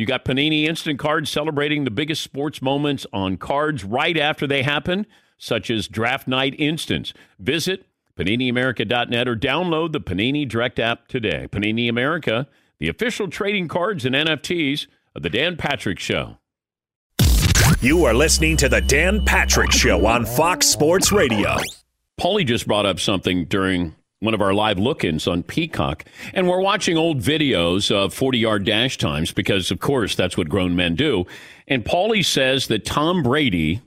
you got Panini Instant Cards celebrating the biggest sports moments on cards right after they happen, such as Draft Night Instance. Visit PaniniAmerica.net or download the Panini Direct app today. Panini America, the official trading cards and NFTs of the Dan Patrick Show. You are listening to the Dan Patrick Show on Fox Sports Radio. Paulie just brought up something during one of our live look ins on Peacock. And we're watching old videos of 40 yard dash times because, of course, that's what grown men do. And Paulie says that Tom Brady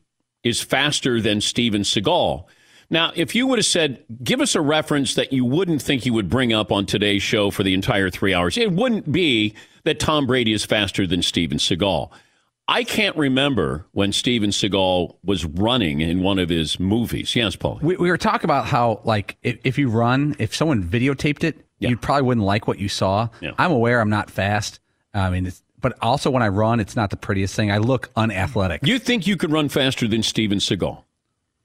is faster than Steven Seagal. Now, if you would have said, give us a reference that you wouldn't think you would bring up on today's show for the entire three hours, it wouldn't be that Tom Brady is faster than Steven Seagal. I can't remember when Steven Seagal was running in one of his movies. Yes, Paul. We, we were talking about how, like, if, if you run, if someone videotaped it, yeah. you probably wouldn't like what you saw. Yeah. I'm aware I'm not fast. I mean, but also when I run, it's not the prettiest thing. I look unathletic. You think you could run faster than Steven Seagal?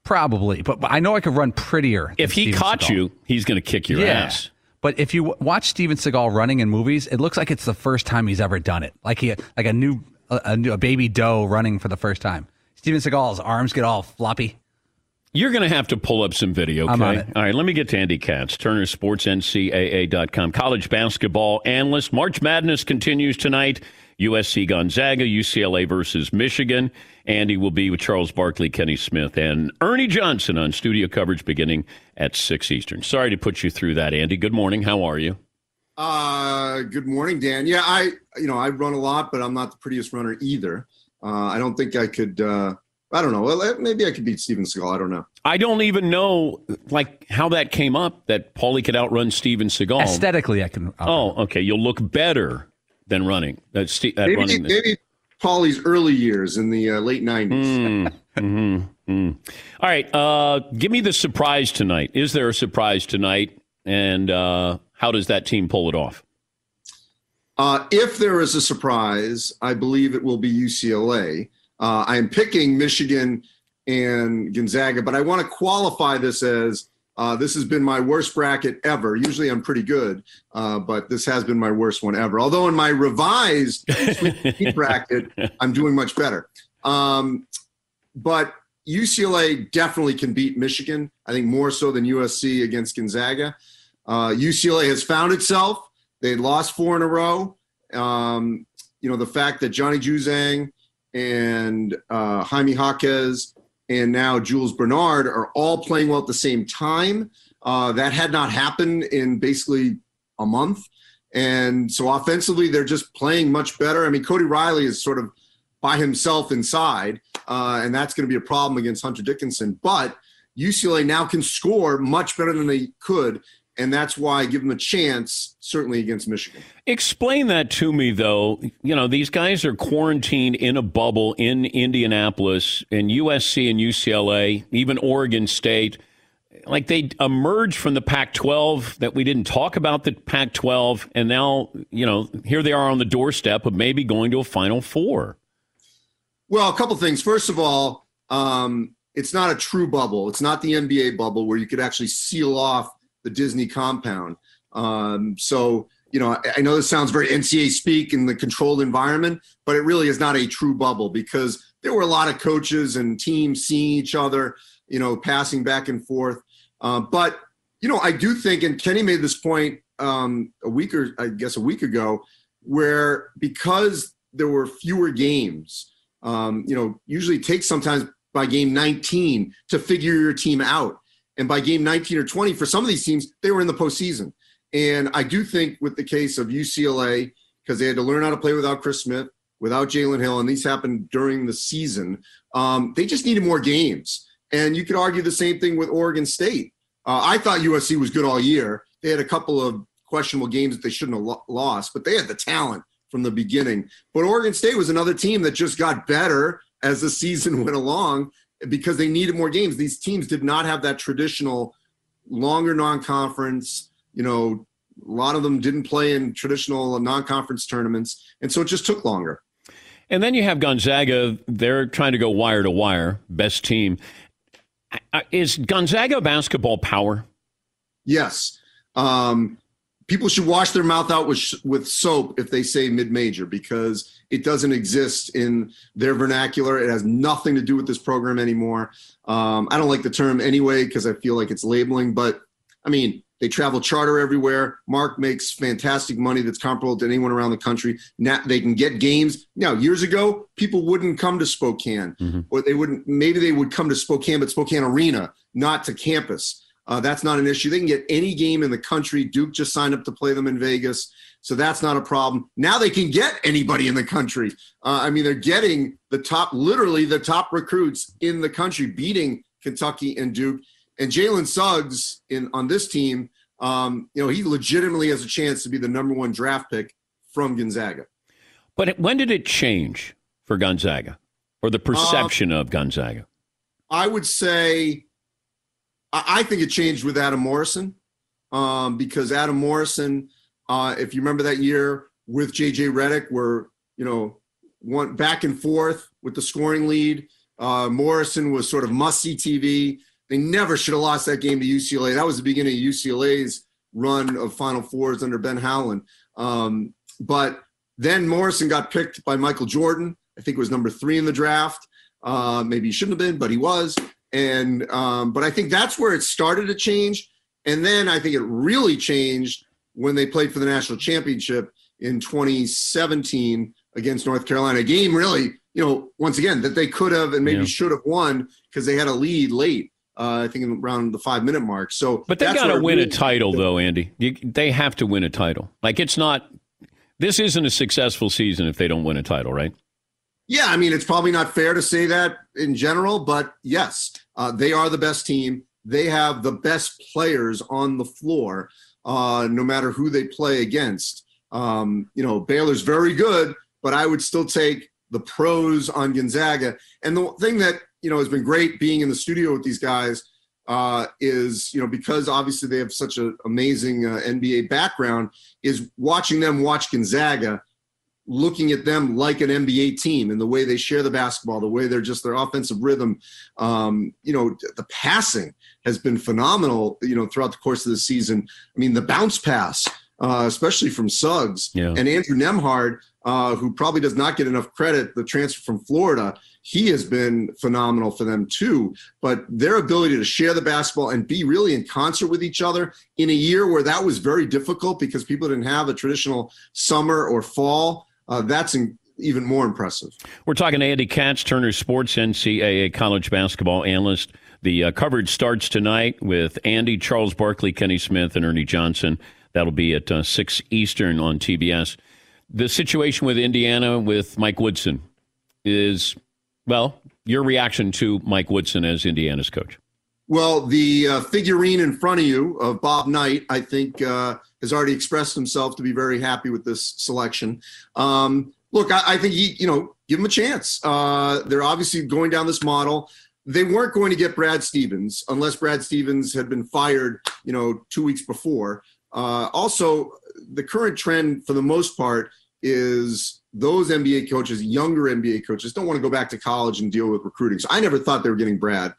Probably, but, but I know I could run prettier. If he Steven caught Seagal. you, he's going to kick your yeah. ass. But if you watch Steven Seagal running in movies, it looks like it's the first time he's ever done it. Like he, like a new a, a, baby doe running for the first time. Steven Seagal's arms get all floppy. You're going to have to pull up some video, okay? All right, let me get to Andy Katz, turnersportsncaa.com, college basketball analyst. March Madness continues tonight. USC Gonzaga, UCLA versus Michigan. Andy will be with Charles Barkley, Kenny Smith, and Ernie Johnson on studio coverage beginning at 6 Eastern. Sorry to put you through that, Andy. Good morning. How are you? Uh, good morning, Dan. Yeah, I you know I run a lot, but I'm not the prettiest runner either. Uh, I don't think I could. Uh, I don't know. Well, maybe I could beat Steven Seagal. I don't know. I don't even know like how that came up that Paulie could outrun Steven Seagal. Aesthetically, I can. Oh, okay. You'll look better than running. That's St- maybe, running maybe Paulie's early years in the uh, late '90s. Mm, mm-hmm, mm. All right. Uh, give me the surprise tonight. Is there a surprise tonight? And uh, how does that team pull it off? Uh, if there is a surprise, I believe it will be UCLA. Uh, I am picking Michigan and Gonzaga, but I want to qualify this as uh, this has been my worst bracket ever. Usually I'm pretty good, uh, but this has been my worst one ever. Although in my revised bracket, I'm doing much better. Um, but UCLA definitely can beat Michigan. I think more so than USC against Gonzaga. Uh, UCLA has found itself. They lost four in a row. Um, you know, the fact that Johnny Juzang and uh, Jaime Jaquez and now Jules Bernard are all playing well at the same time. Uh, that had not happened in basically a month. And so offensively, they're just playing much better. I mean, Cody Riley is sort of by himself inside, uh, and that's going to be a problem against Hunter Dickinson. But UCLA now can score much better than they could and that's why I give them a chance, certainly against Michigan. Explain that to me, though. You know, these guys are quarantined in a bubble in Indianapolis, and USC and UCLA, even Oregon State. Like they emerged from the Pac 12, that we didn't talk about the Pac 12, and now, you know, here they are on the doorstep of maybe going to a Final Four. Well, a couple things. First of all, um, it's not a true bubble. It's not the NBA bubble where you could actually seal off the Disney compound. Um, so, you know, I, I know this sounds very NCAA speak in the controlled environment, but it really is not a true bubble because there were a lot of coaches and teams seeing each other, you know, passing back and forth. Uh, but, you know, I do think, and Kenny made this point um, a week or I guess a week ago, where because there were fewer games, um, you know, usually takes sometimes by game 19 to figure your team out. And by game 19 or 20, for some of these teams, they were in the postseason. And I do think with the case of UCLA, because they had to learn how to play without Chris Smith, without Jalen Hill, and these happened during the season, um, they just needed more games. And you could argue the same thing with Oregon State. Uh, I thought USC was good all year. They had a couple of questionable games that they shouldn't have lo- lost, but they had the talent from the beginning. But Oregon State was another team that just got better as the season went along because they needed more games. These teams did not have that traditional longer non-conference. You know, a lot of them didn't play in traditional non-conference tournaments, and so it just took longer. And then you have Gonzaga. They're trying to go wire to wire, best team. Is Gonzaga basketball power? Yes. Um, people should wash their mouth out with with soap if they say mid major because it doesn't exist in their vernacular. It has nothing to do with this program anymore. Um, I don't like the term anyway because I feel like it's labeling, but I mean, they travel charter everywhere. Mark makes fantastic money that's comparable to anyone around the country. Now they can get games. Now, years ago, people wouldn't come to Spokane, mm-hmm. or they wouldn't. Maybe they would come to Spokane, but Spokane Arena, not to campus. Uh, that's not an issue. They can get any game in the country. Duke just signed up to play them in Vegas. So that's not a problem. Now they can get anybody in the country. Uh, I mean, they're getting the top, literally the top recruits in the country, beating Kentucky and Duke. And Jalen Suggs in on this team, um, you know, he legitimately has a chance to be the number one draft pick from Gonzaga. But when did it change for Gonzaga, or the perception uh, of Gonzaga? I would say, I think it changed with Adam Morrison um, because Adam Morrison uh, if you remember that year with JJ Redick, where you know went back and forth with the scoring lead. Uh, Morrison was sort of must see TV. They never should have lost that game to UCLA. That was the beginning of UCLA's run of Final Fours under Ben Howland. Um, but then Morrison got picked by Michael Jordan. I think it was number three in the draft. Uh, maybe he shouldn't have been, but he was. And um, but I think that's where it started to change. And then I think it really changed when they played for the national championship in 2017 against North Carolina. A game really, you know, once again that they could have and maybe yeah. should have won because they had a lead late. Uh, I think around the five minute mark. So, but they got to win really a title, though, Andy. You, they have to win a title. Like it's not. This isn't a successful season if they don't win a title, right? Yeah, I mean it's probably not fair to say that in general, but yes, uh, they are the best team. They have the best players on the floor uh, no matter who they play against. Um, you know, Baylor's very good, but I would still take the pros on Gonzaga. And the thing that, you know, has been great being in the studio with these guys uh, is, you know, because obviously they have such an amazing uh, NBA background, is watching them watch Gonzaga, looking at them like an NBA team and the way they share the basketball, the way they're just their offensive rhythm, um, you know, the passing has been phenomenal, you know, throughout the course of the season. I mean, the bounce pass, uh, especially from Suggs yeah. and Andrew Nembhard, uh, who probably does not get enough credit, the transfer from Florida, he has been phenomenal for them too. But their ability to share the basketball and be really in concert with each other in a year where that was very difficult because people didn't have a traditional summer or fall, uh, that's in, even more impressive. We're talking to Andy Katz, Turner Sports NCAA college basketball analyst. The uh, coverage starts tonight with Andy, Charles Barkley, Kenny Smith, and Ernie Johnson. That'll be at uh, 6 Eastern on TBS. The situation with Indiana with Mike Woodson is, well, your reaction to Mike Woodson as Indiana's coach. Well, the uh, figurine in front of you of Bob Knight, I think, uh, has already expressed himself to be very happy with this selection. Um, look, I, I, think he, you know, give him a chance. Uh, they're obviously going down this model. They weren't going to get Brad Stevens unless Brad Stevens had been fired, you know, two weeks before. Uh, also, the current trend, for the most part, is those NBA coaches, younger NBA coaches, don't want to go back to college and deal with recruiting. So I never thought they were getting Brad.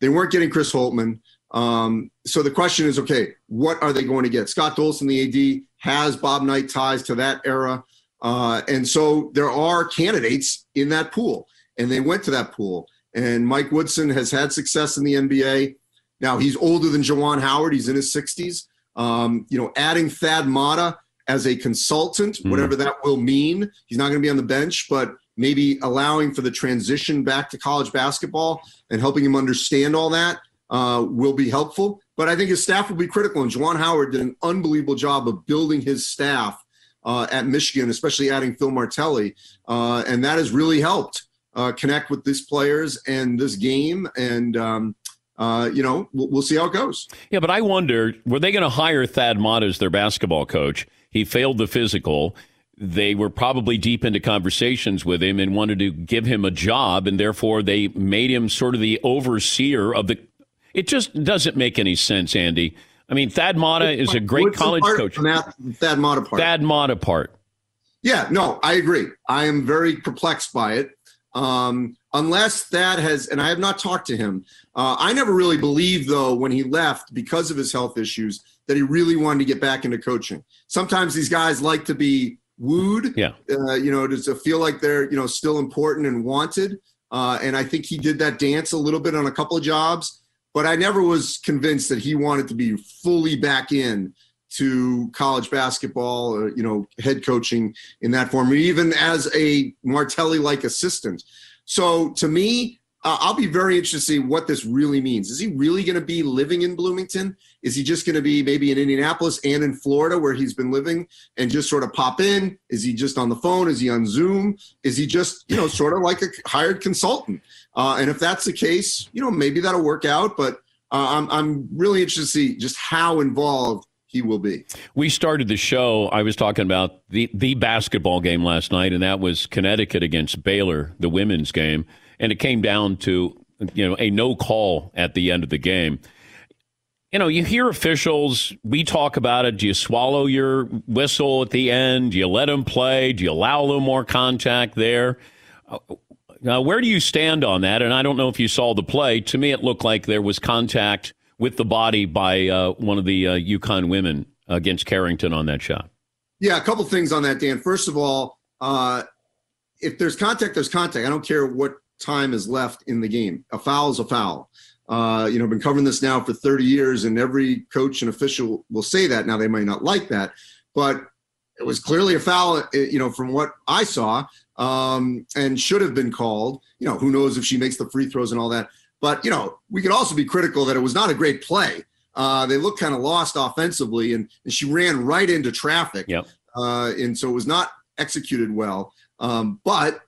They weren't getting Chris Holtmann. Um, so the question is, okay, what are they going to get? Scott Dolson, the AD, has Bob Knight ties to that era. Uh, and so there are candidates in that pool, and they went to that pool. And Mike Woodson has had success in the NBA. Now he's older than Juwan Howard; he's in his 60s. Um, you know, adding Thad Matta as a consultant, mm whatever that will mean, he's not going to be on the bench, but maybe allowing for the transition back to college basketball and helping him understand all that uh, will be helpful. But I think his staff will be critical. And Juwan Howard did an unbelievable job of building his staff uh, at Michigan, especially adding Phil Martelli. Uh, and that has really helped uh, connect with these players and this game. And, um, uh, you know, we'll, we'll, see how it goes. Yeah, but I wonder were they going to hire Thad Matta as their basketball coach? He failed the physical. They were probably deep into conversations with him and wanted to give him a job, and therefore they made him sort of the overseer of the. It just doesn't make any sense, Andy. I mean, Thad Matta is a great college coach. That, Thad Matta part. Thad Matta part. Yeah, no, I agree. I am very perplexed by it. Um, unless that has, and I have not talked to him. Uh, I never really believed, though, when he left because of his health issues, that he really wanted to get back into coaching. Sometimes these guys like to be wooed, yeah. Uh, you know, to feel like they're, you know, still important and wanted. Uh, and I think he did that dance a little bit on a couple of jobs, but I never was convinced that he wanted to be fully back in to college basketball, or, you know, head coaching in that form, even as a Martelli like assistant. So to me, uh, I'll be very interested to see what this really means. Is he really going to be living in Bloomington? Is he just going to be maybe in Indianapolis and in Florida where he's been living and just sort of pop in? Is he just on the phone? Is he on Zoom? Is he just, you know, sort of like a hired consultant? Uh, and if that's the case, you know, maybe that'll work out. But uh, I'm, I'm really interested to see just how involved he will be. We started the show. I was talking about the the basketball game last night, and that was Connecticut against Baylor, the women's game, and it came down to you know a no call at the end of the game. You know, you hear officials. We talk about it. Do you swallow your whistle at the end? Do you let them play? Do you allow a little more contact there? Uh, where do you stand on that? And I don't know if you saw the play. To me, it looked like there was contact with the body by uh, one of the uh, UConn women against Carrington on that shot. Yeah, a couple things on that, Dan. First of all, uh, if there's contact, there's contact. I don't care what time is left in the game. A foul is a foul. Uh, you know, I've been covering this now for 30 years, and every coach and official will say that. Now they might not like that, but it was clearly a foul. Uh, you know, from what I saw, um, and should have been called. You know, who knows if she makes the free throws and all that. But you know, we could also be critical that it was not a great play. Uh, they looked kind of lost offensively, and, and, she ran right into traffic. Yep. Uh, and so it was not executed well. Um, but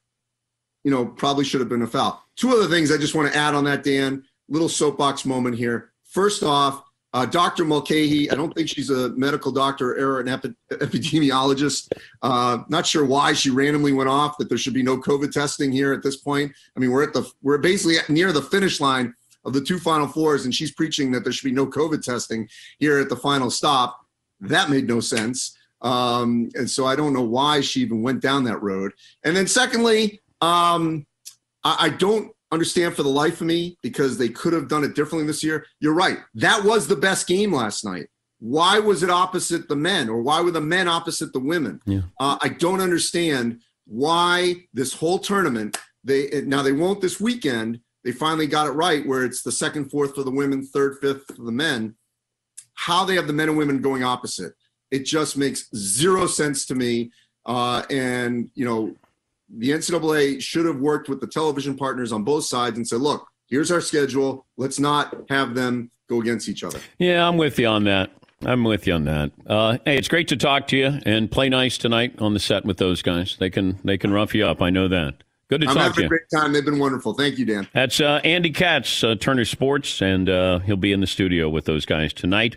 you know, probably should have been a foul. Two other things I just want to add on that, Dan. Little soapbox moment here. First off, uh, Dr. Mulkey, I don't think she's a medical doctor or an epi- epidemiologist. Uh, not sure why she randomly went off that there should be no COVID testing here at this point. I mean, we're at the we're basically near the finish line of the two final fours, and she's preaching that there should be no COVID testing here at the final stop. That made no sense. Um, and so I don't know why she even went down that road. And then secondly, um, I, I don't understand for the life of me because they could have done it differently this year. You're right. That was the best game last night. Why was it opposite the men or why were the men opposite the women? Yeah. Uh, I don't understand why this whole tournament they now they won't this weekend. They finally got it right where it's the second, fourth for the women, third, fifth for the men. How they have the men and women going opposite. It just makes zero sense to me. Uh, and you know, the NCAA should have worked with the television partners on both sides and said, look, here's our schedule. Let's not have them go against each other. Yeah, I'm with you on that. I'm with you on that. Uh, hey, it's great to talk to you and play nice tonight on the set with those guys. They can they can rough you up. I know that. Good to talk. I'm talk having to you. a great time. They've been wonderful. Thank you, Dan. That's uh, Andy Katz, uh, Turner Sports, and uh, he'll be in the studio with those guys tonight.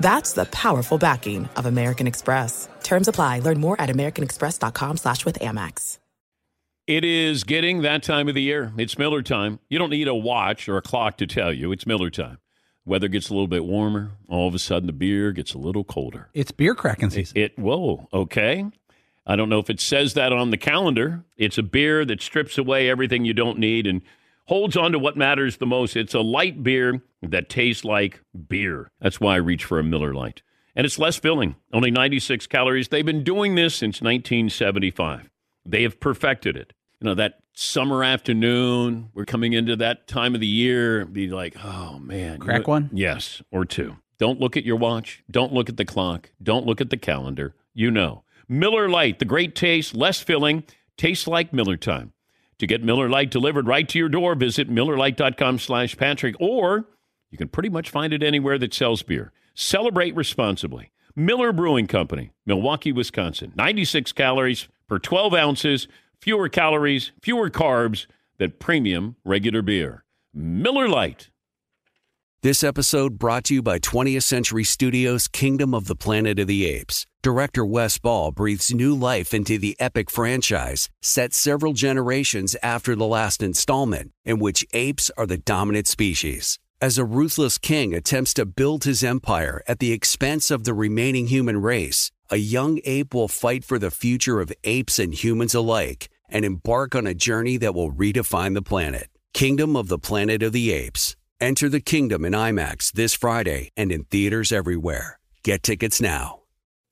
That's the powerful backing of American Express. Terms apply. Learn more at americanexpress.com slash with Amex. It is getting that time of the year. It's Miller time. You don't need a watch or a clock to tell you. It's Miller time. Weather gets a little bit warmer. All of a sudden, the beer gets a little colder. It's beer cracking season. It, it whoa, okay. I don't know if it says that on the calendar. It's a beer that strips away everything you don't need and holds on to what matters the most. It's a light beer that tastes like beer. That's why I reach for a Miller Lite. And it's less filling, only 96 calories. They've been doing this since 1975. They have perfected it. You know, that summer afternoon, we're coming into that time of the year, be like, oh man. Crack one? Yes, or two. Don't look at your watch. Don't look at the clock. Don't look at the calendar. You know. Miller Lite, the great taste, less filling, tastes like Miller time. To get Miller Lite delivered right to your door, visit MillerLite.com slash Patrick, or you can pretty much find it anywhere that sells beer. Celebrate responsibly. Miller Brewing Company, Milwaukee, Wisconsin. 96 calories per 12 ounces, fewer calories, fewer carbs than premium regular beer. Miller Lite. This episode brought to you by 20th Century Studios' Kingdom of the Planet of the Apes. Director Wes Ball breathes new life into the epic franchise, set several generations after the last installment, in which apes are the dominant species. As a ruthless king attempts to build his empire at the expense of the remaining human race, a young ape will fight for the future of apes and humans alike and embark on a journey that will redefine the planet. Kingdom of the Planet of the Apes. Enter the kingdom in IMAX this Friday and in theaters everywhere. Get tickets now.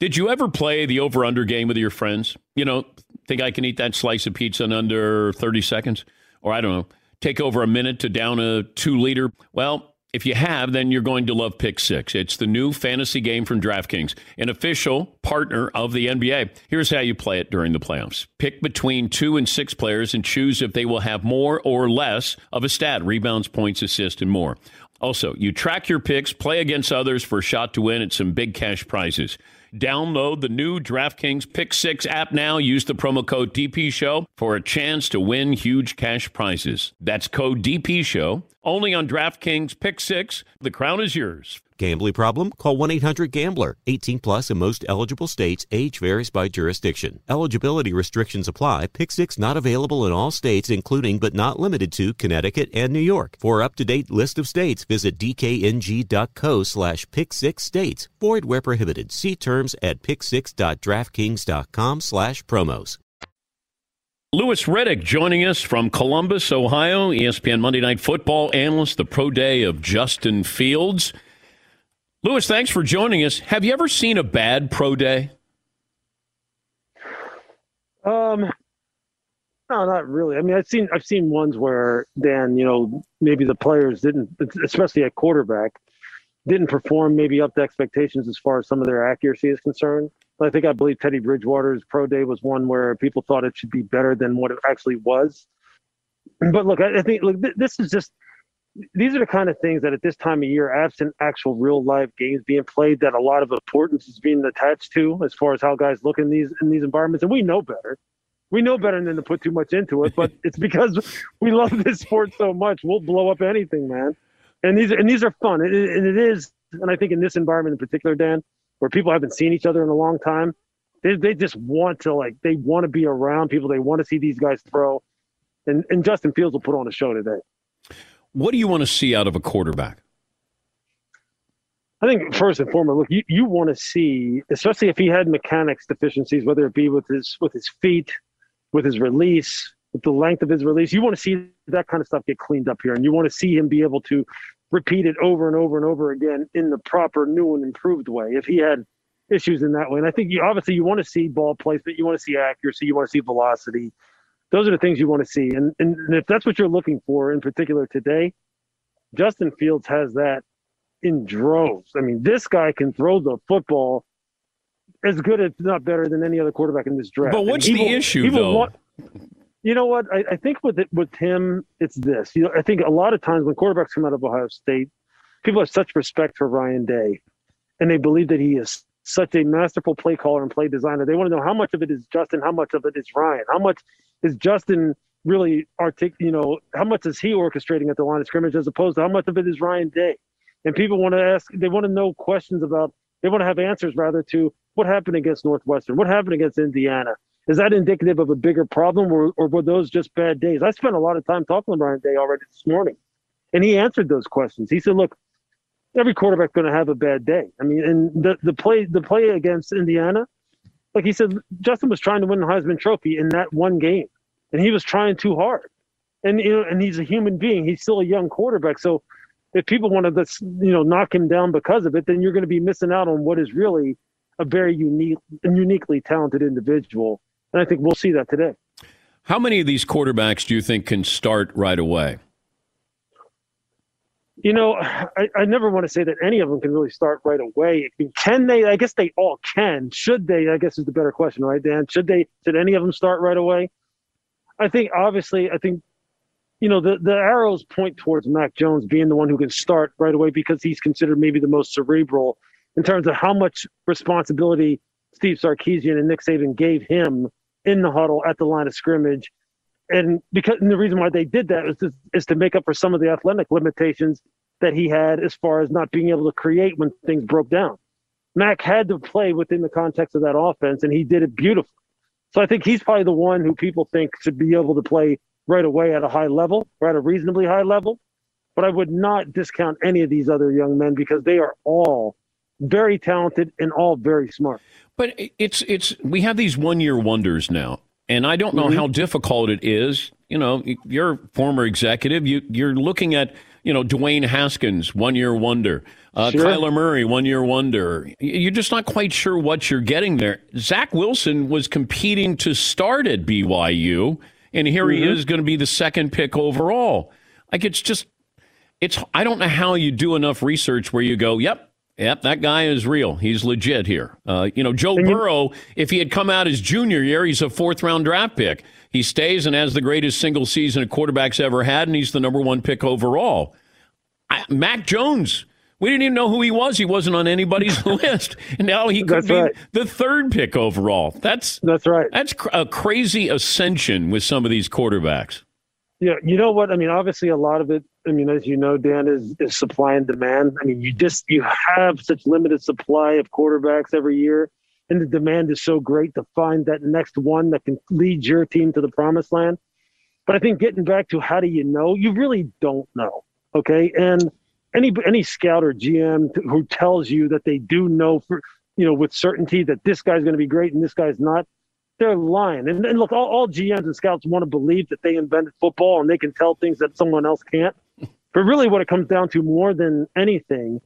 Did you ever play the over under game with your friends? You know, think I can eat that slice of pizza in under 30 seconds? Or I don't know, take over a minute to down a two liter? Well, if you have, then you're going to love Pick Six. It's the new fantasy game from DraftKings, an official partner of the NBA. Here's how you play it during the playoffs pick between two and six players and choose if they will have more or less of a stat rebounds, points, assists, and more. Also, you track your picks, play against others for a shot to win at some big cash prizes. Download the new DraftKings Pick 6 app now. Use the promo code DP Show for a chance to win huge cash prizes. That's code DP Show only on DraftKings Pick 6. The crown is yours. Gambling problem? Call 1 800 Gambler. 18 plus in most eligible states. Age varies by jurisdiction. Eligibility restrictions apply. Pick six not available in all states, including but not limited to Connecticut and New York. For up to date list of states, visit dkng.co slash pick six states. Void where prohibited. See terms at pick6.draftkings.com slash promos. Louis Riddick joining us from Columbus, Ohio, ESPN Monday Night Football analyst, the pro day of Justin Fields. Louis, thanks for joining us. Have you ever seen a bad pro day? Um, no, not really. I mean, I've seen I've seen ones where Dan, you know, maybe the players didn't, especially at quarterback, didn't perform maybe up to expectations as far as some of their accuracy is concerned. I think I believe Teddy Bridgewater's pro day was one where people thought it should be better than what it actually was. But look, I, I think look, th- this is just these are the kind of things that at this time of year, absent actual real life games being played, that a lot of importance is being attached to as far as how guys look in these in these environments, and we know better. We know better than to put too much into it, but it's because we love this sport so much. We'll blow up anything, man. And these and these are fun, and it, and it is. And I think in this environment in particular, Dan, where people haven't seen each other in a long time, they they just want to like they want to be around people. They want to see these guys throw, and and Justin Fields will put on a show today. What do you want to see out of a quarterback? I think first and foremost, look, you, you want to see, especially if he had mechanics deficiencies, whether it be with his with his feet, with his release, with the length of his release, you want to see that kind of stuff get cleaned up here, and you want to see him be able to repeat it over and over and over again in the proper, new and improved way. If he had issues in that way, and I think you obviously you want to see ball placement, you want to see accuracy, you want to see velocity, those are the things you want to see. And, and if that's what you're looking for in particular today, Justin Fields has that in droves. I mean, this guy can throw the football as good, if not better, than any other quarterback in this draft. But what's the will, issue, though? Want, you know what? I, I think with it, with him, it's this. You know, I think a lot of times when quarterbacks come out of Ohio State, people have such respect for Ryan Day, and they believe that he is such a masterful play caller and play designer. They want to know how much of it is Justin, how much of it is Ryan, how much is Justin really artic you know how much is he orchestrating at the line of scrimmage as opposed to how much of it is Ryan Day? And people want to ask they want to know questions about they want to have answers rather to what happened against Northwestern what happened against Indiana? Is that indicative of a bigger problem or, or were those just bad days? I spent a lot of time talking to Ryan Day already this morning and he answered those questions. He said look every quarterback going to have a bad day. I mean and the the play the play against Indiana like he said, Justin was trying to win the Heisman Trophy in that one game, and he was trying too hard. And you know, and he's a human being. He's still a young quarterback. So if people want to, you know, knock him down because of it, then you're going to be missing out on what is really a very unique, uniquely talented individual. And I think we'll see that today. How many of these quarterbacks do you think can start right away? You know, I, I never want to say that any of them can really start right away. Can they? I guess they all can. Should they? I guess is the better question, right, Dan? Should they? Should any of them start right away? I think obviously, I think you know the the arrows point towards Mac Jones being the one who can start right away because he's considered maybe the most cerebral in terms of how much responsibility Steve Sarkisian and Nick Saban gave him in the huddle at the line of scrimmage and because and the reason why they did that is to, is to make up for some of the athletic limitations that he had as far as not being able to create when things broke down. Mac had to play within the context of that offense, and he did it beautifully. So I think he's probably the one who people think should be able to play right away at a high level or at a reasonably high level. But I would not discount any of these other young men because they are all very talented and all very smart. But it's it's we have these one year wonders now, and I don't know mm-hmm. how difficult it is. You know, you're a former executive. You, you're looking at, you know, Dwayne Haskins, one year wonder. Uh, sure. Kyler Murray, one year wonder. You're just not quite sure what you're getting there. Zach Wilson was competing to start at BYU, and here mm-hmm. he is going to be the second pick overall. Like, it's just, it's, I don't know how you do enough research where you go, yep, Yep, that guy is real. He's legit here. Uh, you know, Joe Burrow, if he had come out his junior year, he's a fourth round draft pick. He stays and has the greatest single season a quarterback's ever had, and he's the number one pick overall. I, Mac Jones, we didn't even know who he was. He wasn't on anybody's list, and now he could that's be right. the third pick overall. That's that's right. That's cr- a crazy ascension with some of these quarterbacks. Yeah, you know what? I mean, obviously, a lot of it. I mean, as you know, Dan is is supply and demand. I mean, you just you have such limited supply of quarterbacks every year, and the demand is so great to find that next one that can lead your team to the promised land. But I think getting back to how do you know? You really don't know. Okay, and any any scout or GM who tells you that they do know for you know with certainty that this guy's going to be great and this guy's not, they're lying. And, and look, all, all, GMs and scouts want to believe that they invented football and they can tell things that someone else can't. But really, what it comes down to more than anything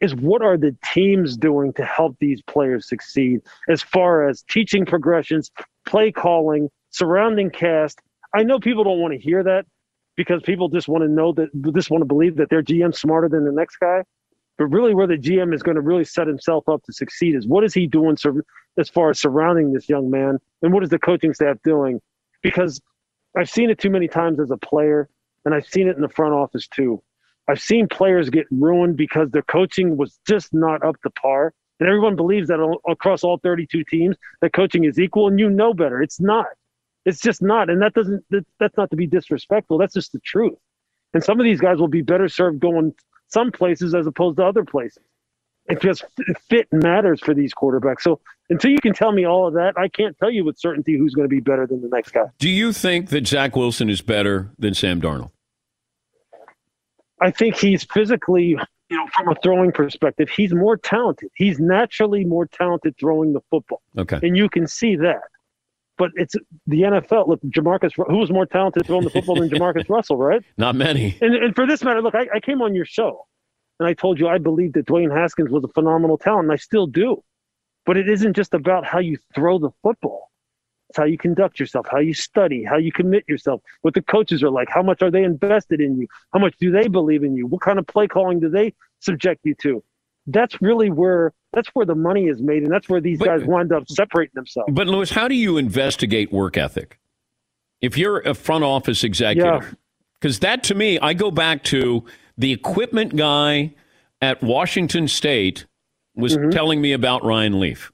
is what are the teams doing to help these players succeed as far as teaching progressions, play calling, surrounding cast. I know people don't want to hear that because people just want to know that, just want to believe that their GM's smarter than the next guy. But really, where the GM is going to really set himself up to succeed is what is he doing as far as surrounding this young man, and what is the coaching staff doing? Because I've seen it too many times as a player, and I've seen it in the front office too. I've seen players get ruined because their coaching was just not up to par. And everyone believes that across all 32 teams, that coaching is equal, and you know better. It's not. It's just not. And that doesn't, that, that's not to be disrespectful. That's just the truth. And some of these guys will be better served going some places as opposed to other places. It just fit matters for these quarterbacks. So until you can tell me all of that, I can't tell you with certainty who's going to be better than the next guy. Do you think that Zach Wilson is better than Sam Darnold? I think he's physically, you know, from a throwing perspective, he's more talented. He's naturally more talented throwing the football. Okay. And you can see that. But it's the NFL. Look, Jamarcus, who was more talented throwing the football than Jamarcus Russell, right? Not many. And, and for this matter, look, I, I came on your show and I told you I believed that Dwayne Haskins was a phenomenal talent, and I still do. But it isn't just about how you throw the football. It's how you conduct yourself, how you study, how you commit yourself, what the coaches are like, how much are they invested in you, how much do they believe in you, what kind of play calling do they subject you to. That's really where that's where the money is made, and that's where these but, guys wind up separating themselves. But Louis, how do you investigate work ethic? If you're a front office executive, because yeah. that to me, I go back to the equipment guy at Washington State was mm-hmm. telling me about Ryan Leaf.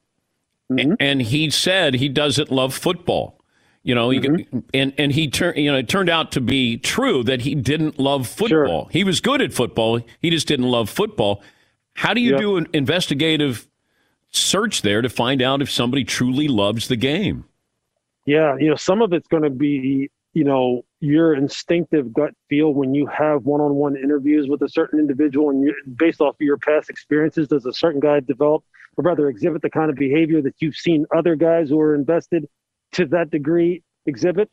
Mm-hmm. And he said he doesn't love football. You know, mm-hmm. and and he turned. You know, it turned out to be true that he didn't love football. Sure. He was good at football. He just didn't love football. How do you yep. do an investigative search there to find out if somebody truly loves the game? Yeah, you know, some of it's going to be, you know, your instinctive gut feel when you have one-on-one interviews with a certain individual, and you, based off of your past experiences, does a certain guy develop or rather exhibit the kind of behavior that you've seen other guys who are invested to that degree exhibit.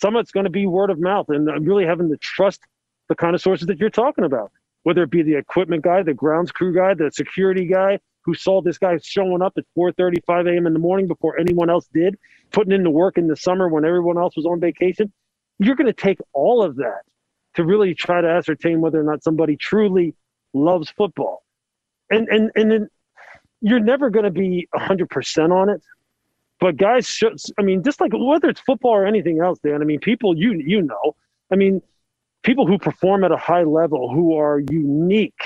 Some of it's going to be word of mouth and uh, really having to trust the kind of sources that you're talking about, whether it be the equipment guy, the grounds crew guy, the security guy who saw this guy showing up at 4:35 a.m. in the morning before anyone else did, putting in the work in the summer when everyone else was on vacation. You're going to take all of that to really try to ascertain whether or not somebody truly loves football. And and and then you're never going to be 100% on it. But guys, should, I mean, just like whether it's football or anything else, Dan, I mean, people, you, you know, I mean, people who perform at a high level, who are unique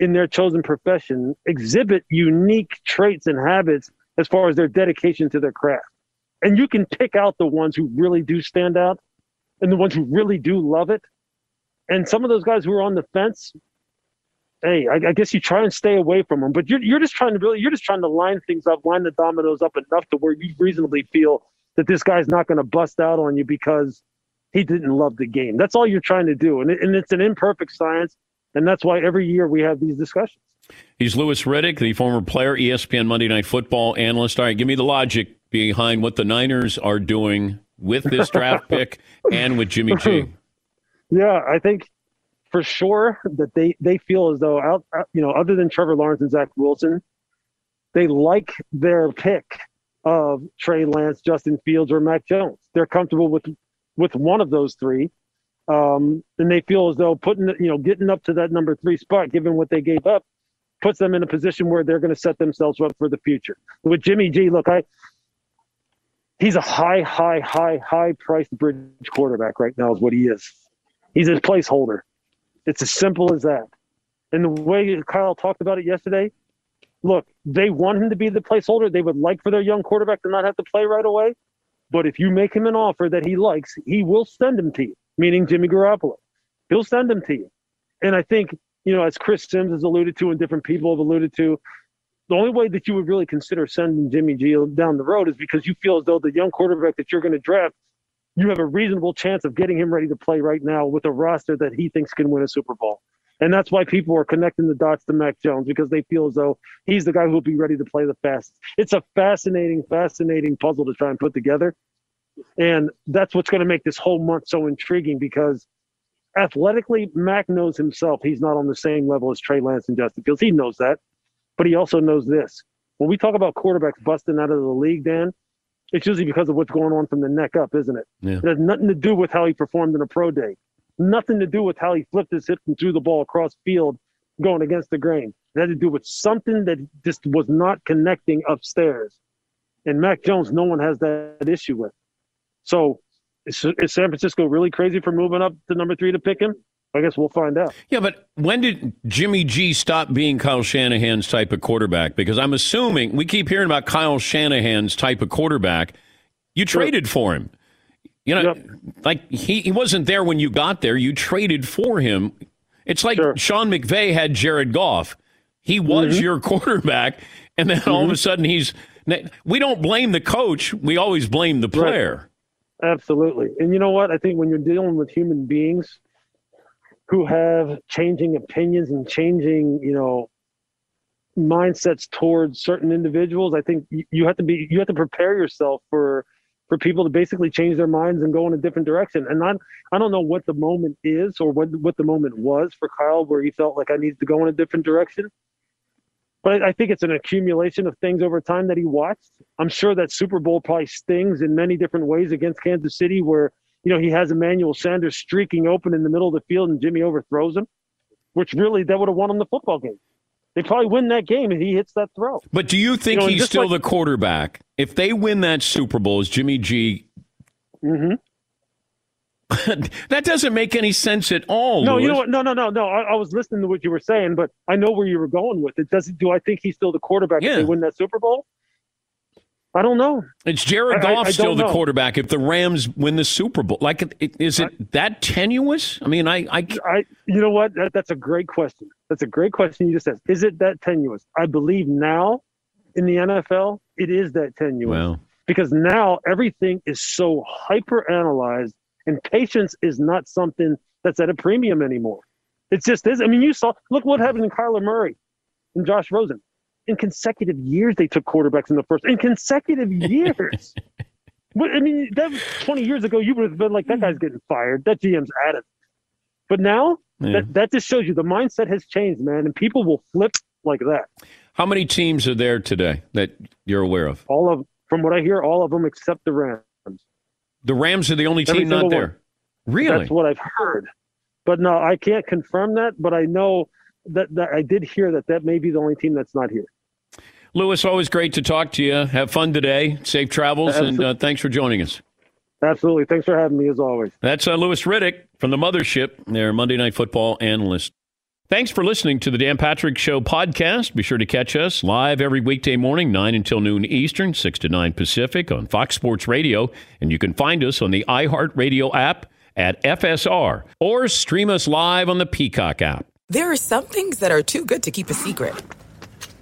in their chosen profession, exhibit unique traits and habits as far as their dedication to their craft. And you can pick out the ones who really do stand out and the ones who really do love it. And some of those guys who are on the fence, hey, I, I, guess you try and stay away from them, but you're you're just trying to really you're just trying to line things up, line the dominoes up enough to where you reasonably feel that this guy's not going to bust out on you because he didn't love the game. That's all you're trying to do, and it, and it's an imperfect science, and that's why every year we have these discussions. He's Louis Riddick, the former player, ESPN Monday Night Football analyst. All right, give me the logic behind what the Niners are doing with this draft pick and with Jimmy G. Yeah, I think for sure that they they feel as though out, you know other than Trevor Lawrence and Zach Wilson, they like their pick of Trey Lance, Justin Fields, or Mac Jones. They're comfortable with with one of those three, um, and they feel as though putting you know getting up to that number three spot, given what they gave up, puts them in a position where they're going to set themselves up for the future. With Jimmy G, look, I he's a high, high, high, high priced bridge quarterback right now is what he is. He's a placeholder. It's as simple as that. And the way Kyle talked about it yesterday, look, they want him to be the placeholder. They would like for their young quarterback to not have to play right away. But if you make him an offer that he likes, he will send him to you, meaning Jimmy Garoppolo. He'll send him to you. And I think, you know, as Chris Sims has alluded to and different people have alluded to, the only way that you would really consider sending Jimmy G down the road is because you feel as though the young quarterback that you're going to draft you have a reasonable chance of getting him ready to play right now with a roster that he thinks can win a Super Bowl. And that's why people are connecting the dots to Mac Jones because they feel as though he's the guy who'll be ready to play the fastest. It's a fascinating, fascinating puzzle to try and put together. And that's what's going to make this whole month so intriguing because athletically, Mac knows himself he's not on the same level as Trey Lance and Justin Fields. He knows that. But he also knows this. When we talk about quarterbacks busting out of the league, Dan, it's usually because of what's going on from the neck up, isn't it? Yeah. It has nothing to do with how he performed in a pro day. Nothing to do with how he flipped his hips and threw the ball across field going against the grain. It had to do with something that just was not connecting upstairs. And Mac Jones, no one has that issue with. So is, is San Francisco really crazy for moving up to number three to pick him? I guess we'll find out. Yeah, but when did Jimmy G stop being Kyle Shanahan's type of quarterback? Because I'm assuming we keep hearing about Kyle Shanahan's type of quarterback. You traded for him. You know, yep. like he, he wasn't there when you got there. You traded for him. It's like sure. Sean McVay had Jared Goff. He was mm-hmm. your quarterback, and then mm-hmm. all of a mm-hmm. sudden he's. We don't blame the coach. We always blame the player. Right. Absolutely. And you know what? I think when you're dealing with human beings who have changing opinions and changing, you know, mindsets towards certain individuals, I think you have to be you have to prepare yourself for for people to basically change their minds and go in a different direction. And I, I don't know what the moment is or what, what the moment was for Kyle where he felt like I needed to go in a different direction. But I think it's an accumulation of things over time that he watched. I'm sure that Super Bowl probably stings in many different ways against Kansas City, where you know he has Emmanuel Sanders streaking open in the middle of the field and Jimmy overthrows him, which really that would have won him the football game. They probably win that game if he hits that throw. But do you think you know, he's still like, the quarterback? If they win that Super Bowl, is Jimmy G? Mm-hmm. that doesn't make any sense at all. No, Louis. you know what? No, no, no, no. I, I, was listening to what you were saying, but I know where you were going with it. Does do I think he's still the quarterback yeah. if they win that Super Bowl? I don't know. It's Jared Goff I, I, still the know. quarterback if the Rams win the Super Bowl. Like, is it that tenuous? I mean, I, I, I you know what? That, that's a great question. That's a great question you just asked. Is it that tenuous? I believe now in the NFL, it is that tenuous. Well, because now everything is so hyper analyzed, and patience is not something that's at a premium anymore. It just is. I mean, you saw. Look what happened in Kyler Murray and Josh Rosen in consecutive years they took quarterbacks in the first in consecutive years. but I mean, that was 20 years ago, you would have been like, that guy's getting fired. That GM's at it. But now yeah. that, that just shows you the mindset has changed, man, and people will flip like that. How many teams are there today that you're aware of? All of, from what I hear, all of them except the Rams. The Rams are the only Every team not there. One. Really? That's what I've heard. But no, I can't confirm that. But I know that, that I did hear that that may be the only team that's not here. Louis, always great to talk to you. Have fun today. Safe travels, Absolutely. and uh, thanks for joining us. Absolutely. Thanks for having me, as always. That's uh, Louis Riddick from the Mothership, their Monday Night Football analyst. Thanks for listening to the Dan Patrick Show podcast. Be sure to catch us live every weekday morning, 9 until noon Eastern, 6 to 9 Pacific on Fox Sports Radio. And you can find us on the iHeartRadio app at FSR or stream us live on the Peacock app. There are some things that are too good to keep a secret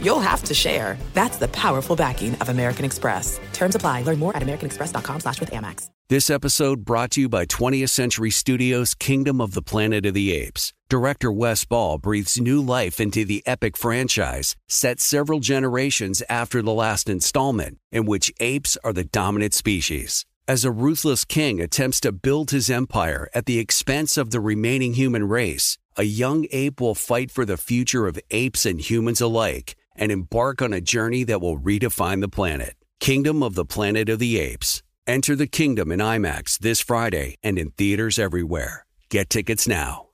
you'll have to share. That's the powerful backing of American Express. Terms apply. Learn more at americanexpress.com slash with Amex. This episode brought to you by 20th Century Studios' Kingdom of the Planet of the Apes. Director Wes Ball breathes new life into the epic franchise, set several generations after the last installment, in which apes are the dominant species. As a ruthless king attempts to build his empire at the expense of the remaining human race, a young ape will fight for the future of apes and humans alike and embark on a journey that will redefine the planet. Kingdom of the Planet of the Apes. Enter the kingdom in IMAX this Friday and in theaters everywhere. Get tickets now.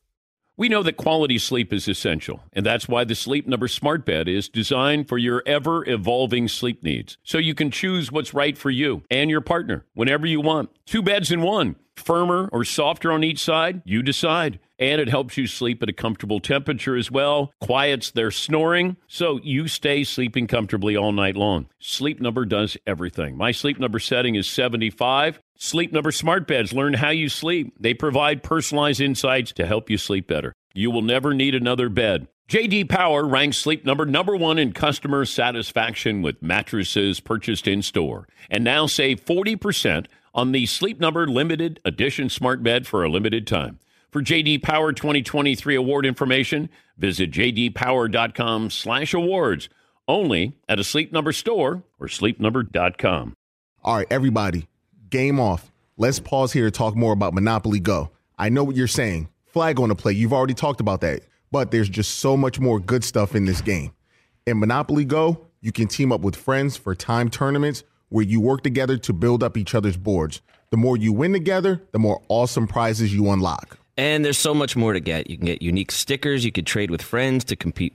We know that quality sleep is essential, and that's why the Sleep Number Smart Bed is designed for your ever evolving sleep needs. So you can choose what's right for you and your partner whenever you want. Two beds in one, firmer or softer on each side, you decide and it helps you sleep at a comfortable temperature as well, quiets their snoring, so you stay sleeping comfortably all night long. Sleep Number does everything. My sleep number setting is 75. Sleep Number smart beds learn how you sleep. They provide personalized insights to help you sleep better. You will never need another bed. JD Power ranks Sleep Number number 1 in customer satisfaction with mattresses purchased in store. And now save 40% on the Sleep Number limited edition smart bed for a limited time. For JD Power 2023 award information, visit jdpower.com/awards. Only at a Sleep Number store or sleepnumber.com. All right, everybody, game off. let's pause here to talk more about Monopoly Go. I know what you're saying. Flag on the play. You've already talked about that. But there's just so much more good stuff in this game. In Monopoly Go, you can team up with friends for time tournaments where you work together to build up each other's boards. The more you win together, the more awesome prizes you unlock. And there's so much more to get. You can get unique stickers. You could trade with friends to compete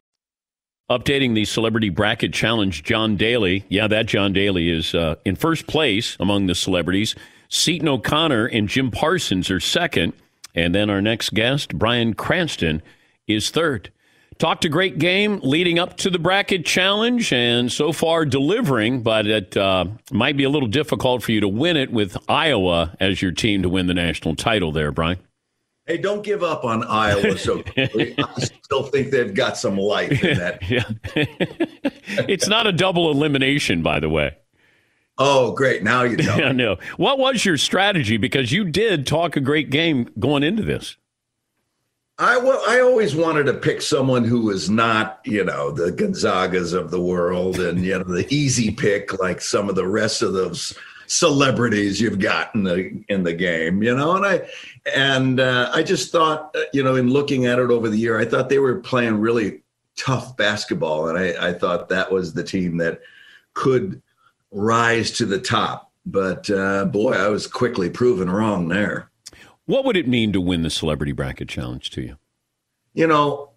Updating the celebrity bracket challenge, John Daly. Yeah, that John Daly is uh, in first place among the celebrities. Seaton O'Connor and Jim Parsons are second. And then our next guest, Bryan Cranston, is third. Talked a great game leading up to the bracket challenge and so far delivering, but it uh, might be a little difficult for you to win it with Iowa as your team to win the national title there, Brian. Hey, don't give up on Iowa so quickly. I still think they've got some life in that. yeah. it's not a double elimination, by the way. Oh, great. Now you know. I know. What was your strategy? Because you did talk a great game going into this. I, well, I always wanted to pick someone who was not, you know, the Gonzagas of the world and, you know, the easy pick like some of the rest of those celebrities you've got in the in the game, you know. And I and uh, I just thought, uh, you know, in looking at it over the year, I thought they were playing really tough basketball, and I, I thought that was the team that could rise to the top. But uh, boy, I was quickly proven wrong there. What would it mean to win the celebrity bracket challenge to you? You know,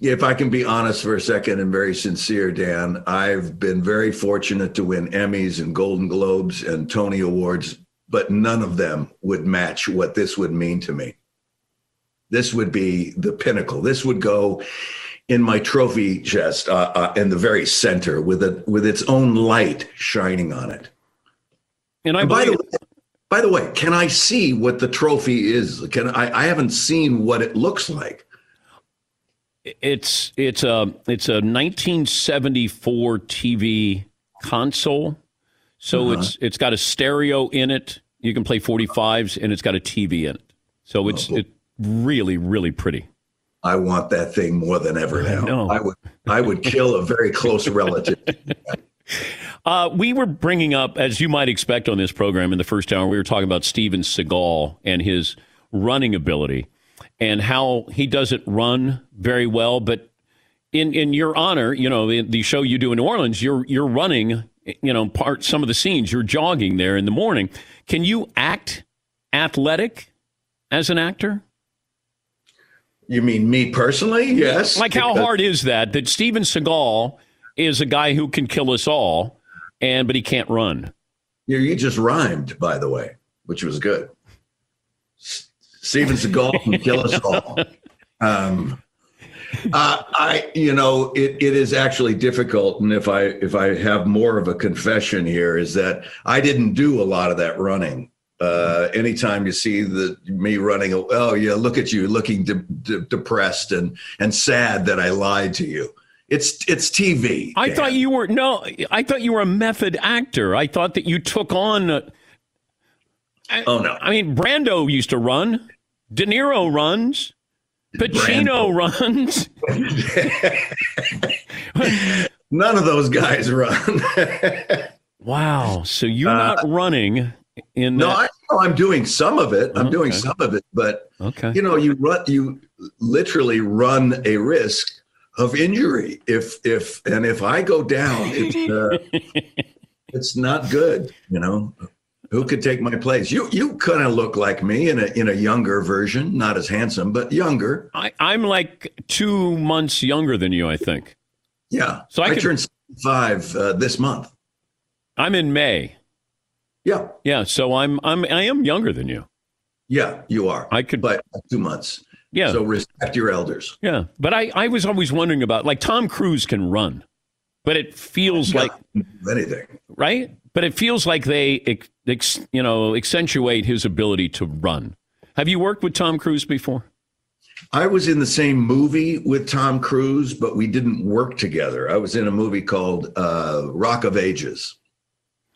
if I can be honest for a second and very sincere, Dan, I've been very fortunate to win Emmys and Golden Globes and Tony Awards, but none of them would match what this would mean to me. This would be the pinnacle. This would go in my trophy chest uh, uh, in the very center with it with its own light shining on it. And I by the way, by the way, can I see what the trophy is? Can I? I haven't seen what it looks like. It's it's a it's a 1974 TV console. So Uh-huh. it's it's got a stereo in it. You can play 45s and it's got a TV in it. So it's Oh. it really really pretty. I want that thing more than ever now. know. I would I would kill a very close relative. Uh, we were bringing up, as you might expect on this program in the first hour, we were talking about Steven Seagal and his running ability and how he doesn't run very well. But in, in your honor, you know, in the show you do in New Orleans, you're, you're running, you know, part, some of the scenes, you're jogging there in the morning. Can you act athletic as an actor? You mean me personally? Yes. Like, how hard is that? That Steven Seagal is a guy who can kill us all, and but he can't run. You, you just rhymed, by the way, which was good. S- Steven Seagal can kill us all. Um, uh, I, you know, it, it is actually difficult, and if I if I have more of a confession here, is that I didn't do a lot of that running. Uh, anytime you see the me running, oh yeah, look at you looking de- de- depressed and and sad that I lied to you. It's it's TV. I Dan. thought you were no. I thought you were a method actor. I thought that you took on. uh, I, Oh, no. I mean, Brando used to run. De Niro runs. Pacino runs. None of those guys run. wow. So you're not running in no, that. I, no, I'm doing some of it. I'm doing some of it, but Okay. you know, you run, you literally run a risk of injury if if and if I go down, it's uh, it's not good. You know. Who could take my place? You you kind of look like me in a in a younger version, not as handsome, but younger. I, I'm like two months younger than you, I think. Yeah. So I, I could, turned five uh, this month. I'm in May. Yeah. Yeah. So I'm I'm I am younger than you. Yeah, you are. I could, but two months. Yeah. So respect your elders. Yeah. But I I was always wondering about like Tom Cruise can run, but it feels Yeah, like anything. right. But it feels like they ex, you know accentuate his ability to run. Have you worked with Tom Cruise before? I was in the same movie with Tom Cruise, but we didn't work together. I was in a movie called uh, Rock of Ages.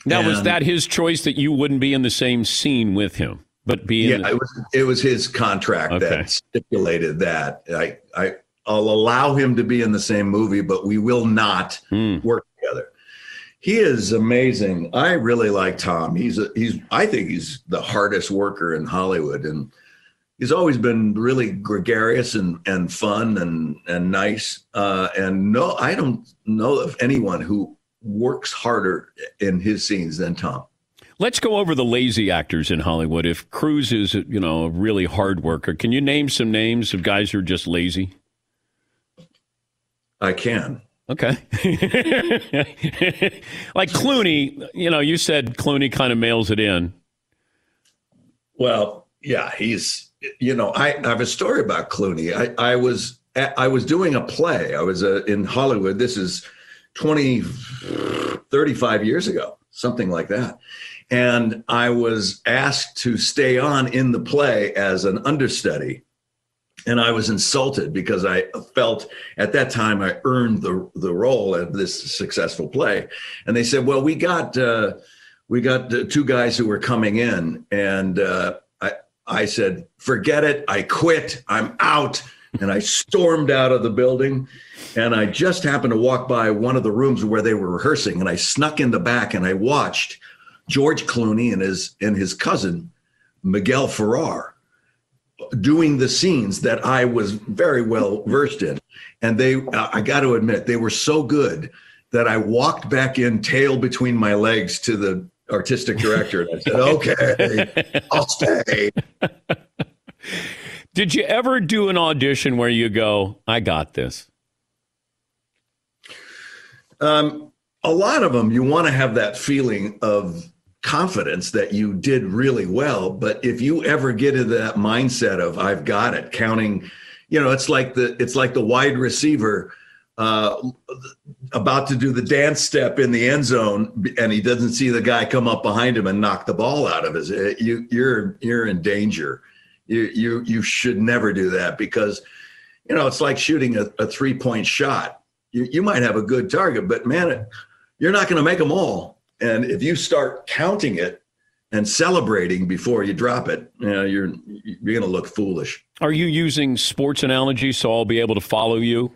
Now was that his choice that you wouldn't be in the same scene with him, but be Yeah, the, it was it was his contract Okay. that stipulated that. I I I'll allow him to be in the same movie, but we will not Hmm. work. He is amazing. I really like Tom. He's a, he's I think he's the hardest worker in Hollywood and he's always been really gregarious and and fun and and nice. Uh, and no, I don't know of anyone who works harder in his scenes than Tom. Let's go over the lazy actors in Hollywood. If Cruise is, you know, a really hard worker, can you name some names of guys who are just lazy? I can. Okay. like Clooney, you know, you said Clooney kind of mails it in. Well, yeah, he's you know, I, I have a story about Clooney. I, I was I was doing a play. I was uh, in Hollywood. This is 20 35 years ago, something like that. And I was asked to stay on in the play as an understudy. And I was insulted because I felt at that time I earned the the role of this successful play. And they said, "Well, we got uh, we got two guys who were coming in, and uh, I I said, forget it, I quit, I'm out, and I stormed out of the building. And I just happened to walk by one of the rooms where they were rehearsing, and I snuck in the back and I watched George Clooney and his and his cousin Miguel Ferrer doing the scenes that I was very well versed in. And they, I got to admit, they were so good that I walked back in, tail between my legs, to the artistic director, and I said, "Okay, I'll stay." Did you ever do an audition where you go, I got this? Um, a lot of them, you want to have that feeling of confidence that you did really well. But if you ever get into that mindset of "I've got it," counting, you know, it's like the it's like the wide receiver uh, about to do the dance step in the end zone, and he doesn't see the guy come up behind him and knock the ball out of his. uh, You you're you're in danger. You you you should never do that because, you know, it's like shooting a, a three point shot. You you might have a good target, but man, it, you're not going to make them all. And if you start counting it and celebrating before you drop it, you know, you're you're going to look foolish. Are you using sports analogies so I'll be able to follow you?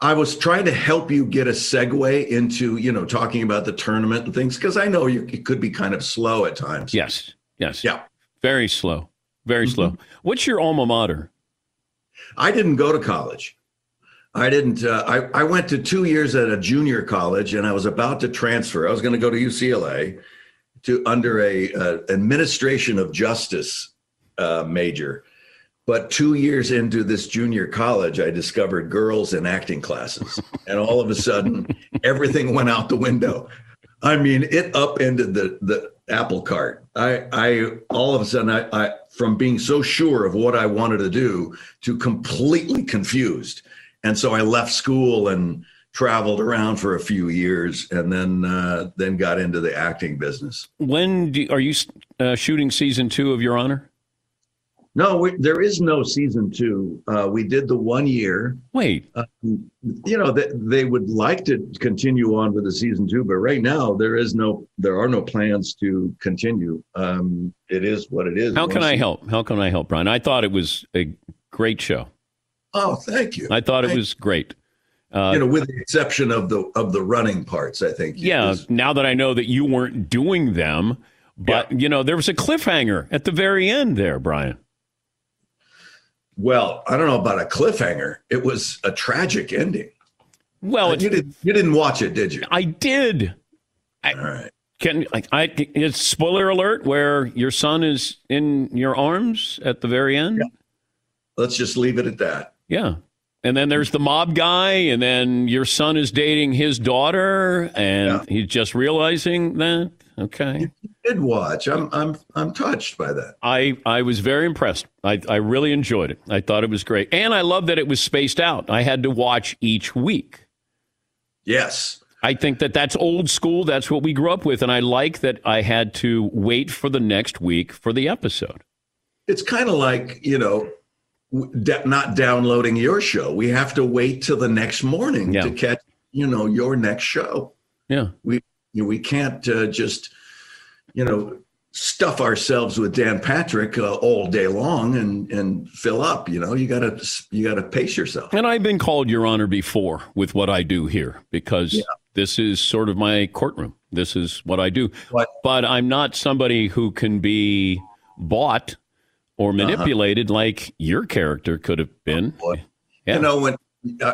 I was trying to help you get a segue into, you know, talking about the tournament and things because I know you it could be kind of slow at times. Yes. Yes. Yeah. Very slow. Very Mm-hmm. slow. What's your alma mater? I didn't go to college. I didn't. Uh, I I went to two years at a junior college, and I was about to transfer. I was going to go to UCLA to under a uh, administration of justice uh, major. But two years into this junior college, I discovered girls in acting classes, and all of a sudden, everything went out the window. I mean, it upended the the apple cart. I I all of a sudden I, I from being so sure of what I wanted to do to completely confused. And so I left school and traveled around for a few years and then uh, then got into the acting business. When do, are you uh, shooting season two of Your Honor? No, we, there is no season two. Uh, we did the one year. Wait, uh, you know they, they would like to continue on with the season two, but right now there is no, there are no plans to continue. Um, it is what it is. How can I help? How can I help, Bryan? I thought it was a great show. Oh, thank you. I thought it was great. Uh, you know, with the exception of the of the running parts, I think. yeah, now that I know that you weren't doing them, but you know, there was a cliffhanger at the very end there, Bryan. Well, I don't know about a cliffhanger. It was a tragic ending. Well, you didn't you didn't watch it, did you? I did. All right. Can I, I it's spoiler alert where your son is in your arms at the very end? Yeah. Let's just leave it at that. Yeah. And then there's the mob guy, and then your son is dating his daughter, and yeah. he's just realizing that. Okay. You did watch. I'm I'm I'm touched by that. I I was very impressed. I I really enjoyed it. I thought it was great, and I love that it was spaced out. I had to watch each week. Yes. I think that that's old school. That's what we grew up with, and I like that I had to wait for the next week for the episode. It's kind of like you know not downloading your show. We have to wait till the next morning yeah. to catch, you know, your next show. Yeah. We we can't uh, just, you know, stuff ourselves with Dan Patrick uh, all day long and and fill up. You know, you gotta you gotta pace yourself. And I've been called Your Honor before with what I do here because yeah. this is sort of my courtroom. This is what I do. What? But I'm not somebody who can be bought or uh-huh. manipulated uh-huh. like your character could have been. Oh, yeah. You know, when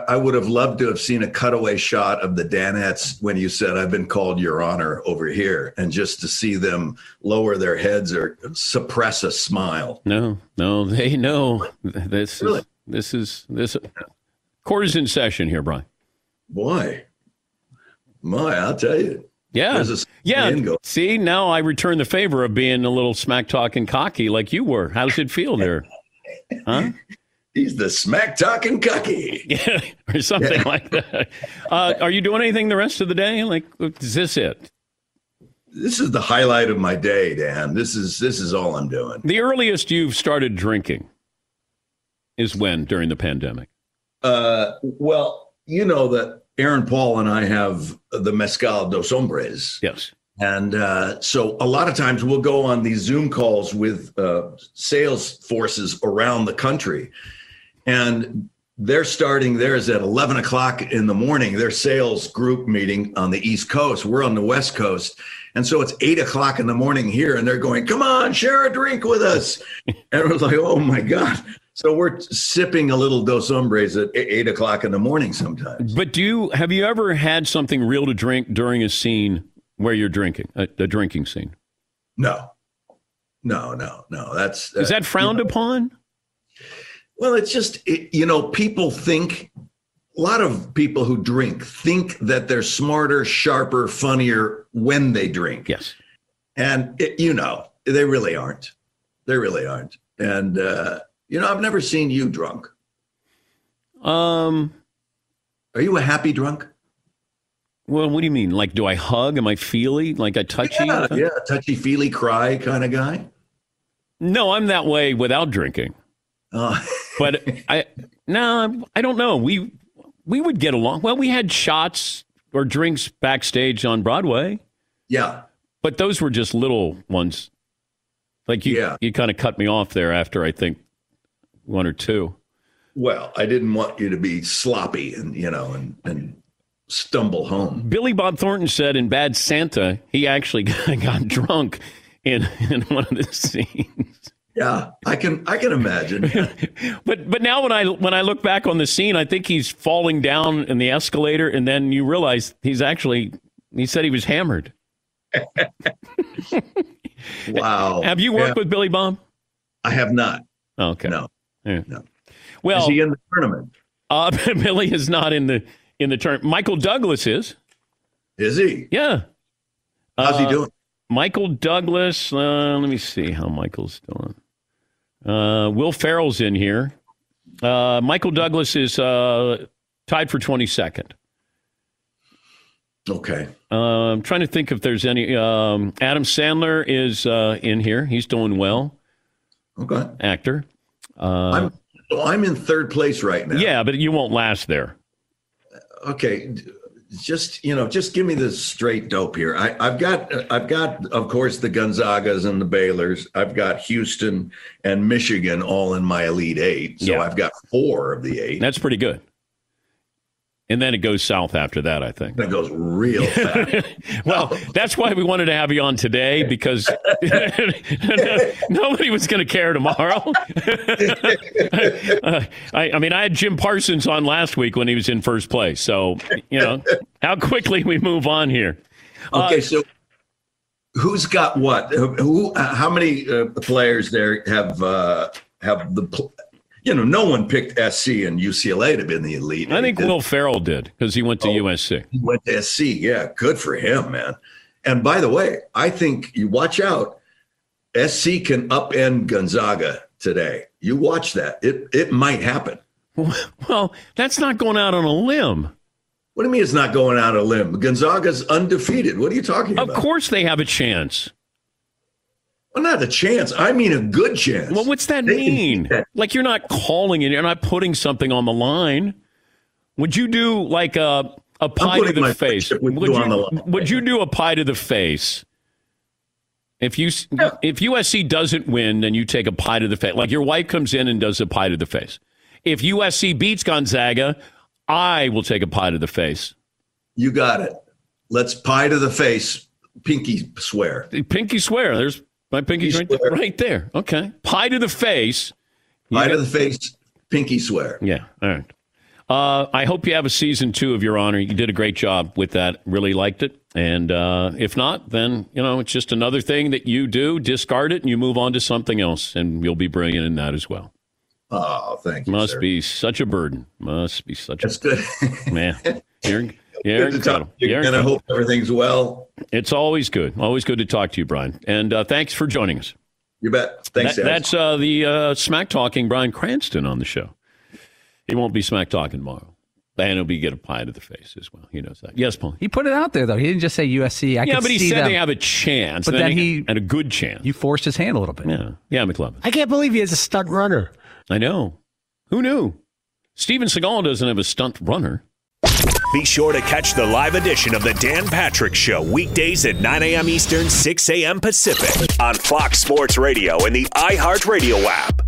I would have loved to have seen a cutaway shot of the Danettes when you said, I've been called Your Honor over here, and just to see them lower their heads or suppress a smile. No, no, they know. This really? is, this is, this, court is in session here, Bryan. Boy, my, I'll tell you. Yeah. Yeah. See, now I return the favor of being a little smack talking cocky like you were. How does it feel there? Huh? He's the smack talking cocky. Yeah, or something yeah. like that. Uh, are you doing anything the rest of the day? Like, is this it? This is the highlight of my day, Dan. This is this is all I'm doing. The earliest you've started drinking is when during the pandemic. Uh, well, you know that Aaron Paul and I have the Mezcal dos Hombres. Yes. And uh, so a lot of times we'll go on these Zoom calls with uh, sales forces around the country. And they're starting theirs at 11 o'clock in the morning, their sales group meeting on the East Coast. We're on the West Coast. And so it's eight o'clock in the morning here, and they're going, Come on, share a drink with us. and we're like, Oh my God. So we're sipping a little Dos Hombres at eight o'clock in the morning sometimes. But do you have you ever had something real to drink during a scene where you're drinking a, a drinking scene? No, no, no, no. That's uh, is that frowned you know, upon? Well, it's just it, you know people think a lot of people who drink think that they're smarter, sharper, funnier when they drink. Yes, and it, you know they really aren't. They really aren't. And uh, you know, I've never seen you drunk. Um, are you a happy drunk? Well, what do you mean? Like, do I hug? Am I feely? Like I touchy? Yeah, yeah touchy feely cry kind of guy. No, I'm that way without drinking. Uh. but I no, I don't know. We we would get along. Well, we had shots or drinks backstage on Broadway. Yeah, but those were just little ones. Like you, yeah. you kind of cut me off there after I think one or two. Well, I didn't want you to be sloppy and you know and and stumble home. Billy Bob Thornton said in Bad Santa he actually got drunk in in one of the scenes. Yeah, I can I can imagine. but but now when I when I look back on the scene, I think he's falling down in the escalator, and then you realize he's actually he said he was hammered. wow. Have you worked yeah. with Billy Bob? I have not. Oh, okay. No. Yeah. No. Well, is he in the tournament? Uh, Billy is not in the in the tournament. Michael Douglas is. Is he? Yeah. How's uh, he doing? Michael Douglas. Uh, let me see how Michael's doing. Uh, Will Ferrell's in here. Uh, Michael Douglas is uh, tied for 22nd. Okay. Uh, I'm trying to think if there's any. Um, Adam Sandler is in here. He's doing well. Okay. Actor. Uh, I'm I'm in third place right now. Yeah, but you won't last there. Okay, just you know, just give me the straight dope here. I, have got I've got of course the Gonzagas and the Baylors. I've got Houston and Michigan all in my elite eight. So yeah. I've got four of the eight. That's pretty good. And then it goes south after that, I think. It goes real fast. well, that's why we wanted to have you on today because nobody was going to care tomorrow. uh, I, I, mean, I had Jim Parsons on last week when he was in first place. So, you know, how quickly we move on here. Uh, okay, so who's got what? Who? How many uh, players there have uh, have the? You know, no one picked SC and UCLA to be in the elite. I think Will Ferrell did because he went to oh, USC. He went to SC. Yeah, good for him, man. And by the way, I think you watch out. SC can upend Gonzaga today. You watch that. It it might happen. Well, that's not going out on a limb. What do you mean it's not going out on a limb? Gonzaga's undefeated. What are you talking of about? Of course they have a chance. Well, not a chance. I mean a good chance. Well, what's that they mean? That. Like you're not calling it, you're not putting something on the line. Would you do like a a pie to the face? Would you, would you do a pie to the face? If you yeah. if USC doesn't win, then you take a pie to the face. Like your wife comes in and does a pie to the face. If USC beats Gonzaga, I will take a pie to the face. You got it. Let's pie to the face. Pinky swear. Pinky swear. There's my pinky right, there, right there. Okay. Pie to the face. Pie to the face. Pinky swear. Yeah. All right. Uh, I hope you have a season two of Your Honor. You did a great job with that. Really liked it. And uh, if not, then you know it's just another thing that you do. Discard it and you move on to something else, and you'll be brilliant in that as well. Oh, thank you. Must sir. be such a burden. Must be such a burden. That's a good. man. You're, you're incredible. You're, going to hope everything's well. It's always good. Always good to talk to you, Bryan. And uh, thanks for joining us. You bet. Thanks. That, that's uh, the uh, smack talking Bryan Cranston on the show. He won't be smack talking tomorrow. And he'll be get a pie to the face as well. He knows that. Yes, Paul. He put it out there though. He didn't just say USC. I yeah, but he said them. they have a chance. But then he and a good chance. You forced his hand a little bit. Yeah, yeah, McLovin. I can't believe he has a stunt runner. I know. Who knew? Steven Seagal doesn't have a stunt runner. Be sure to catch the live edition of the Dan Patrick Show weekdays at 9 a.m. Eastern, 6 a.m. Pacific on Fox Sports Radio and the iHeartRadio app.